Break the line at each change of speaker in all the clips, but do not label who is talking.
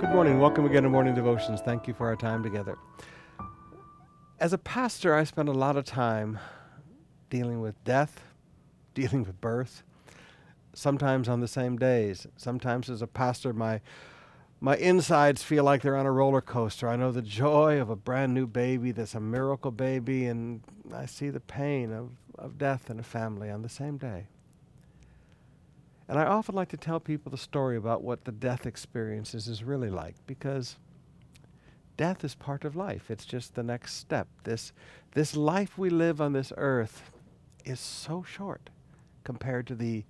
Good morning. Welcome again to Morning Devotions. Thank you for our time together. As a pastor, I spend a lot of time dealing with death, dealing with birth, sometimes on the same days. Sometimes as a pastor, my my insides feel like they're on a roller coaster. I know the joy of a brand new baby that's a miracle baby, and I see the pain of, of death in a family on the same day. And I often like to tell people the story about what the death experiences is really like because death is part of life. It's just the next step. This, this life we live on this earth is so short compared to the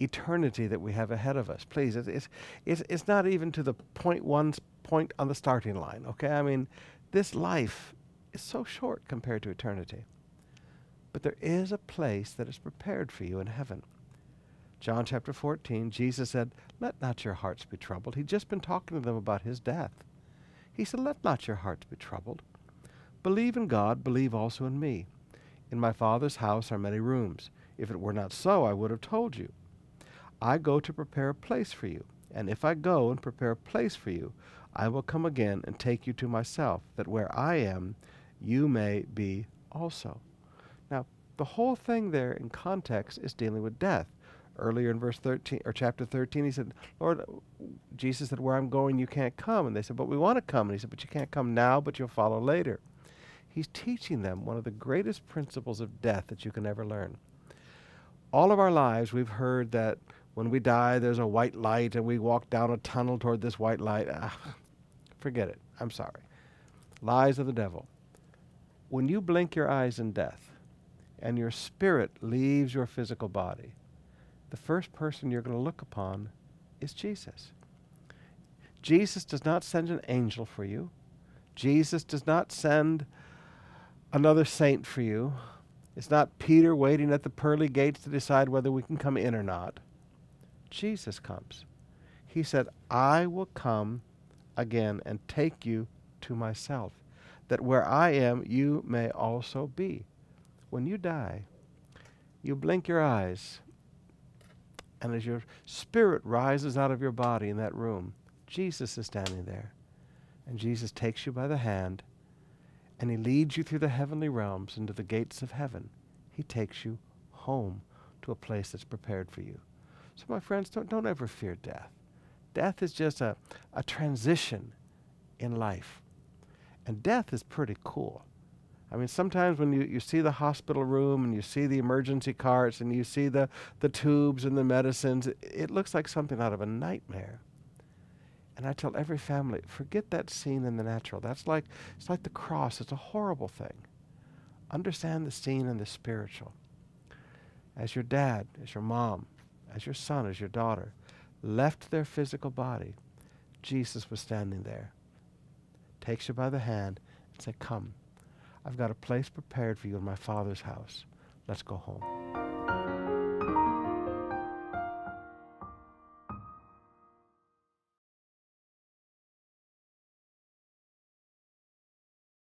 eternity that we have ahead of us. Please, it's, it's, it's, it's not even to the point one point on the starting line, okay? I mean, this life is so short compared to eternity. But there is a place that is prepared for you in heaven. John chapter 14, Jesus said, Let not your hearts be troubled. He'd just been talking to them about his death. He said, Let not your hearts be troubled. Believe in God, believe also in me. In my Father's house are many rooms. If it were not so, I would have told you. I go to prepare a place for you. And if I go and prepare a place for you, I will come again and take you to myself, that where I am, you may be also. Now, the whole thing there in context is dealing with death earlier in verse 13 or chapter 13 he said lord jesus said where i'm going you can't come. And they said but we want to come. And he said but you can't come now but you'll follow later. He's teaching them one of the greatest principles of death that you can ever learn. All of our lives we've heard that when we die there's a white light and we walk down a tunnel toward this white light. Ah, forget it. I'm sorry. Lies of the devil. When you blink your eyes in death and your spirit leaves your physical body the first person you're going to look upon is Jesus. Jesus does not send an angel for you. Jesus does not send another saint for you. It's not Peter waiting at the pearly gates to decide whether we can come in or not. Jesus comes. He said, I will come again and take you to myself, that where I am, you may also be. When you die, you blink your eyes and as your spirit rises out of your body in that room, Jesus is standing there. And Jesus takes you by the hand and he leads you through the heavenly realms into the gates of heaven. He takes you home to a place that's prepared for you. So, my friends, don't, don't ever fear death. Death is just a, a transition in life. And death is pretty cool. I mean, sometimes when you, you see the hospital room and you see the emergency carts and you see the, the tubes and the medicines, it, it looks like something out of a nightmare. And I tell every family, forget that scene in the natural. That's like it's like the cross. It's a horrible thing. Understand the scene in the spiritual. As your dad, as your mom, as your son, as your daughter left their physical body, Jesus was standing there. Takes you by the hand and said, Come. I've got a place prepared for you in my Father's house. Let's go home.